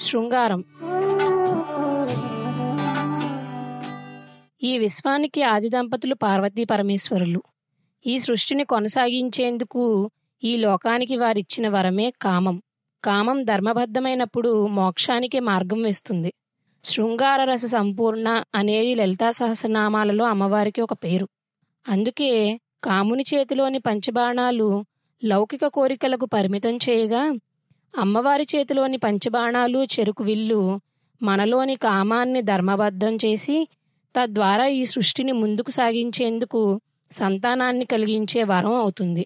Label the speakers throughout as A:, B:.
A: శృంగారం. ఈ విశ్వానికి ఆది దంపతులు పార్వతీ పరమేశ్వరులు. ఈ సృష్టిని కొనసాగించేందుకు ఈ లోకానికి వారిచ్చిన వరమే కామం. కామం ధర్మబద్ధమైనప్పుడు మోక్షానికి మార్గం వేస్తుంది. శృంగార రస సంపూర్ణ అనేది లలితా సహస్రనామాలలో అమ్మవారికి ఒక పేరు. అందుకే కాముని చేతిలోని పంచబాణాలు లౌకిక కోరికలకు పరిమితం చేయగా అమ్మవారి చేతిలోని పంచబాణాలు చెరుకు విల్లు మనలోని కామాన్ని ధర్మబద్ధం చేసి తద్వారా ఈ సృష్టిని ముందుకు సాగించేందుకు సంతానాన్ని కలిగించే వరం అవుతుంది.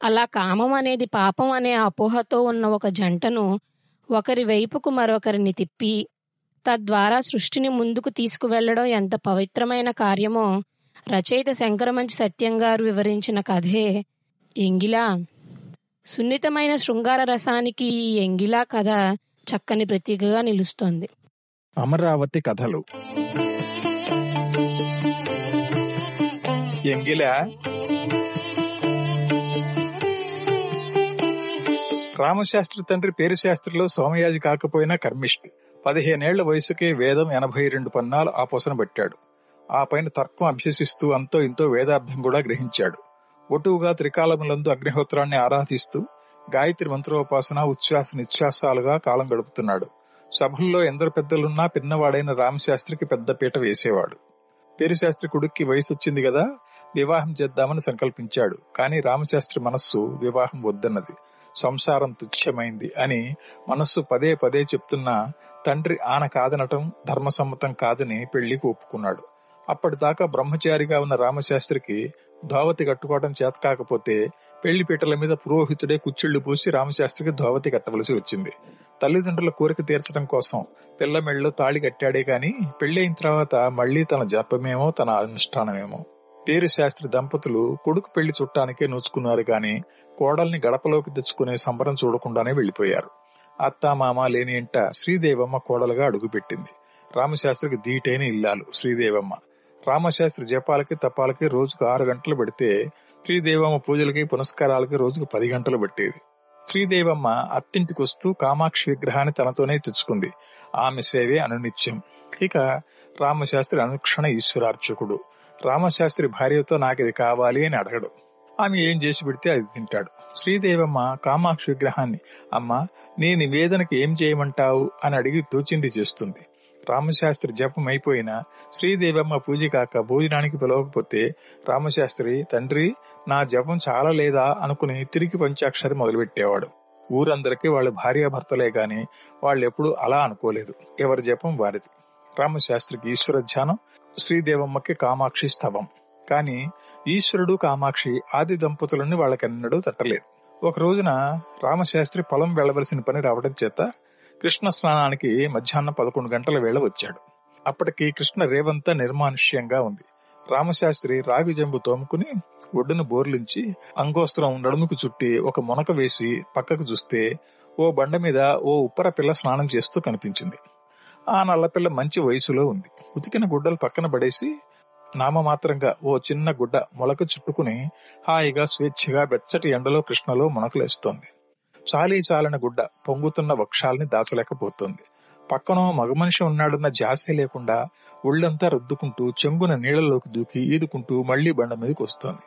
A: అలా కామం అనేది పాపం అనే అపోహతో ఉన్న ఒక జంటను ఒకరి వైపుకు మరొకరిని తిప్పి తద్వారా సృష్టిని ముందుకు తీసుకువెళ్ళడం ఎంత పవిత్రమైన కార్యమో రచయిత శంకరమంచి సత్యం గారు వివరించిన కథే. ఎంగిలా సున్నితమైన శృంగార రసానికి ఈ ఎంగిలా కథ చక్కని ప్రతీకగా నిలుస్తోంది.
B: అమరావతి కథలు. ఎంగిల? రామశాస్త్రి తండ్రి పేరు శాస్త్రిలో సోమయాజి కాకపోయినా కర్మిష్టి పదిహేనేళ్ళ వయసుకే వేదం ఎనభై రెండు పన్నాలు ఆ పొసన పెట్టాడు ఆ పైన తర్కం అభ్యసిస్తూ అంతో ఇంతో వేదార్థం కూడా గ్రహించాడు. ఒటువుగా త్రికాలములందు అగ్నిహోత్రాన్ని ఆరాధిస్తూ గాయత్రి మంత్రోపాసన ఉచ్ఛ్వాస నిశ్వాసాలుగా కాలం గడుపుతున్నాడు. సభల్లో ఎందరు పెద్దలున్నా పిన్నవాడైన రామశాస్త్రికి పెద్ద పీట వేసేవాడు. పేరుశాస్త్రి కొడుక్కి వయసు వచ్చింది కదా వివాహం చేద్దామని సంకల్పించాడు. కానీ రామశాస్త్రి మనస్సు వివాహం వద్దన్నది. సంసారం తుచ్చమైంది అని మనస్సు పదే పదే చెప్తున్నా తండ్రి ఆన కాదనటం ధర్మసమ్మతం కాదని పెళ్ళికి ఒప్పుకున్నాడు. అప్పటిదాకా బ్రహ్మచారిగా ఉన్న రామశాస్త్రికి ధోవతి కట్టుకోవడం చేత కాకపోతే పెళ్ళి పీటల మీద పురోహితుడే కుచ్చిళ్ళు పూసి రామశాస్త్రికి ధోవతి కట్టవలసి వచ్చింది. తల్లిదండ్రుల కోరిక తీర్చడం కోసం పిల్ల మెళ్ళలో తాళి కట్టాడే గాని పెళ్ళైన తర్వాత మళ్ళీ తన జపమేమో తన అనుష్ఠానమేమో. పేరు శాస్త్రి దంపతులు కొడుకు పెళ్ళి చుట్టానికే నోచుకున్నారు గాని కోడల్ని గడపలోకి తెచ్చుకునే సంబరం చూడకుండానే వెళ్ళిపోయారు అత్త మామ లేని ఇంట శ్రీదేవమ్మ కోడలుగా అడుగుపెట్టింది. రామశాస్త్రికి దీటైన ఇల్లాలు. శ్రీదేవమ్మ రామశాస్త్రి జపాలకి తపాలకి రోజుకు ఆరు గంటలు పెడితే శ్రీదేవమ్మ పూజలకి పునస్కారాలకి రోజుకు పది గంటలు పెట్టేది. శ్రీదేవమ్మ అత్తింటికి వస్తూ కామాక్షి విగ్రహాన్ని తనతోనే తెచ్చుకుంది. ఆమె సేవే అనునిత్యం. ఇక రామశాస్త్రి అనుక్షణ ఈశ్వరార్చకుడు. రామశాస్త్రి భార్యతో నాకిది కావాలి అని అడగడు. ఆమె ఏం చేసి పెడితే అది తింటాడు. శ్రీదేవమ్మ కామాక్షి విగ్రహాన్ని అమ్మ నీ నివేదనకి ఏం చేయమంటావు? అని అడిగి తోచింది చేస్తుంది. రామశాస్త్రి జపం అయిపోయినా శ్రీదేవమ్మ పూజ కాక భోజనానికి పిలవకపోతే రామశాస్త్రి తండ్రి నా జపం చాలా లేదా అనుకుని తిరిగి పంచాక్షరి మొదలుపెట్టేవాడు. ఊరందరికీ వాళ్ళ భార్యాభర్తలే గాని వాళ్ళెప్పుడు అలా అనుకోలేదు. ఎవరి జపం వారిది. రామశాస్త్రికి ఈశ్వర ధ్యానం శ్రీదేవమ్మకి కామాక్షి స్తవం. కాని ఈశ్వరుడు కామాక్షి ఆది దంపతులని వాళ్ళకెన్నడూ తట్టలేదు. ఒక రోజున రామశాస్త్రి పొలం వెళ్ళవలసిన పని రావడం చేత కృష్ణ స్నానానికి మధ్యాహ్నం పదకొండు గంటల వేళ వచ్చాడు. అప్పటికి కృష్ణ రేవంతా నిర్మానుష్యంగా ఉంది. రామశాస్త్రి రాగి జంబు తోముకుని ఒడ్డును బోర్లించి అంగోస్త్రం నడుముకు చుట్టి ఒక మునక వేసి పక్కకు చూస్తే ఓ బండ మీద ఓ ఉప్పర పిల్ల స్నానం చేస్తూ కనిపించింది. ఆ నల్లపిల్ల మంచి వయసులో ఉంది. ఉతికిన గుడ్డలు పక్కన పడేసి నామమాత్రంగా ఓ చిన్న గుడ్డ మొలక చుట్టుకుని హాయిగా స్వేచ్ఛగా వెచ్చటి ఎండలో కృష్ణలో మునకలేస్తోంది. చాలీ చాలని గుడ్డ పొంగుతున్న వక్షాల్ని దాచలేకపోతోంది. పక్కన మగమనిషి ఉన్నాడన్న జాసే లేకుండా ఒళ్ళంతా రుద్దుకుంటూ చెంగున నీళ్ళలోకి దూకి ఈదుకుంటూ మళ్ళీ బండ మీదకి వస్తోంది.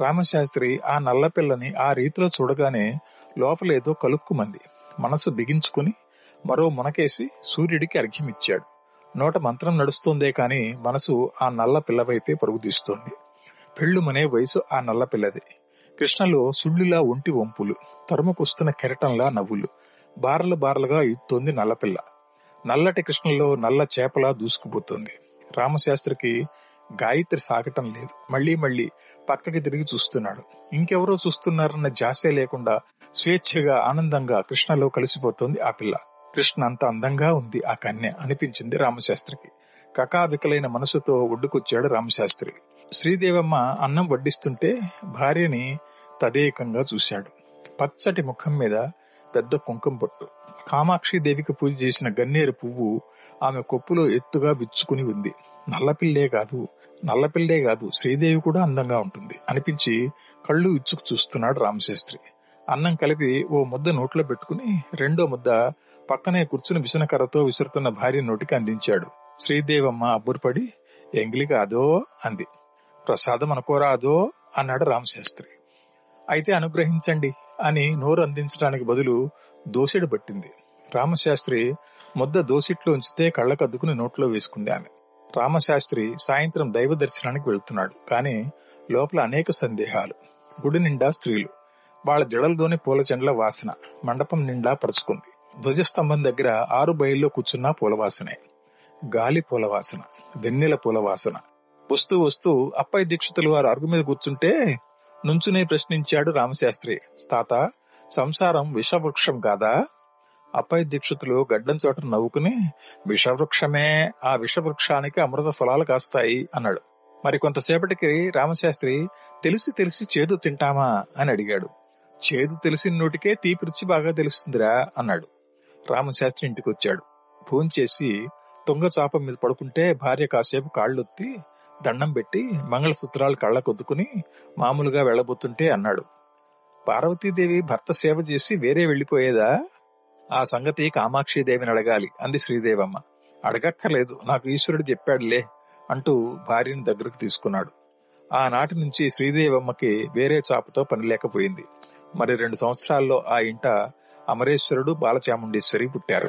B: రామశాస్త్రి ఆ నల్లపిల్లని ఆ రీతిలో చూడగానే లోపలేదో కలుక్కుమంది. మనసు బిగించుకుని మరో మునకేసి సూర్యుడికి అర్ఘ్యమిచ్చాడు. నోట మంత్రం నడుస్తుందే కాని మనసు ఆ నల్ల పిల్ల వైపే పరుగుదీస్తోంది. పెళ్ళుమనే వయసు ఆ నల్ల పిల్లది. కృష్ణలో సుళ్ళులా ఒంటి వంపులు తరుమకొస్తున్న కెరటంలా నవ్వులు. బారలు బారలుగా ఇత్తోంది నల్లపిల్ల. నల్లటి కృష్ణలో నల్ల చేపలా దూసుకుపోతుంది. రామశాస్త్రికి గాయత్రి సాగటం లేదు. మళ్ళీ మళ్ళీ పక్కకి తిరిగి చూస్తున్నాడు. ఇంకెవరో చూస్తున్నారన్న జాసే లేకుండా స్వేచ్ఛగా ఆనందంగా కృష్ణలో కలిసిపోతోంది ఆ పిల్ల. కృష్ణ అంత అందంగా ఉంది ఆ కన్య అనిపించింది రామశాస్త్రికి. కకావికలైన మనసుతో ఒడ్డుకొచ్చాడు రామశాస్త్రి. శ్రీదేవమ్మ అన్నం వడ్డిస్తుంటే భార్యని తదేకంగా చూశాడు. పచ్చటి ముఖం మీద పెద్ద కుంకుమ పట్టు కామాక్షి దేవికి పూజ చేసిన గన్నేరు పువ్వు ఆమె కొప్పులో ఎత్తుగా విచ్చుకుని ఉంది. నల్లపిల్లే కాదు నల్లపిల్లే కాదు శ్రీదేవి కూడా అందంగా ఉంటుంది అనిపించి కళ్ళు ఇచ్చుకు చూస్తున్నాడు రామశాస్త్రి. అన్నం కలిపి ఓ ముద్ద నోట్లో పెట్టుకుని రెండో ముద్ద పక్కనే కూర్చుని విసనకర్రతో విసురుతున్న భార్య నోటికి అందించాడు. శ్రీదేవమ్మ అబ్బురపడి ఎంగిలిగా అదో అంది. ప్రసాదం అనుకోరాదో అన్నాడు రామశాస్త్రి. అయితే అనుగ్రహించండి అని నోరు అందించడానికి బదులు దోసెడు పట్టింది. రామశాస్త్రి ముద్ద దోసిట్లో ఉంచితే కళ్ళకద్దుకుని నోట్లో వేసుకుంది ఆమె. రామశాస్త్రి సాయంత్రం దైవ దర్శనానికి వెళ్తున్నాడు. కానీ లోపల అనేక సందేహాలు. గుడి నిండా స్త్రీలు. వాళ్ళ జడలతోనే పూల చెండ్ల వాసన మండపం నిండా పరుచుకుంది. ధ్వజస్తంభం దగ్గర ఆరు బయల్లో కూర్చున్న పూలవాసనే గాలి పూలవాసన వెన్నెల పూలవాసన వస్తూ వస్తూ అప్పయ్య దీక్షితులు వారు అరుగు మీద కూర్చుంటే నుంచునే ప్రశ్నించాడు రామశాస్త్రి. తాత సంసారం విషవృక్షం కాదా? అప్పయ్య దీక్షితులు గడ్డం చోట నవ్వుకుని విషవృక్షమే ఆ విషవృక్షానికి అమృత ఫలాలు కాస్తాయి అన్నాడు. మరి కొంతసేపటికి రామశాస్త్రి తెలిసి తెలిసి చేదు తింటామా? అని అడిగాడు. చేదు తెలిసిన నోటికే తీపి రుచి బాగా తెలుస్తుందిరా అన్నాడు. రామశాస్త్రి ఇంటికి వచ్చాడు చేసి తుంగ చాప మీద పడుకుంటే భార్య కాసేపు కాళ్ళొత్తి దండం పెట్టి మంగళసూత్రాలు కళ్ళకొద్దుకుని మామూలుగా వెళ్ళబోతుంటే అన్నాడు. పార్వతీదేవి భర్త సేవ చేసి వేరే వెళ్ళిపోయేదా ఆ సంగతి కామాక్షిదేవిని అడగాలి అంది శ్రీదేవమ్మ. అడగక్కర్లేదు నాకు ఈశ్వరుడు చెప్పాడులే అంటూ భార్యని దగ్గరకు తీసుకున్నాడు. ఆనాటి నుంచి శ్రీదేవమ్మకి వేరే చాపతో పని లేకపోయింది. మరి రెండు సంవత్సరాల్లో ఆ ఇంట అమరేశ్వరుడు బాలచాముండేశ్వరి పుట్టారు.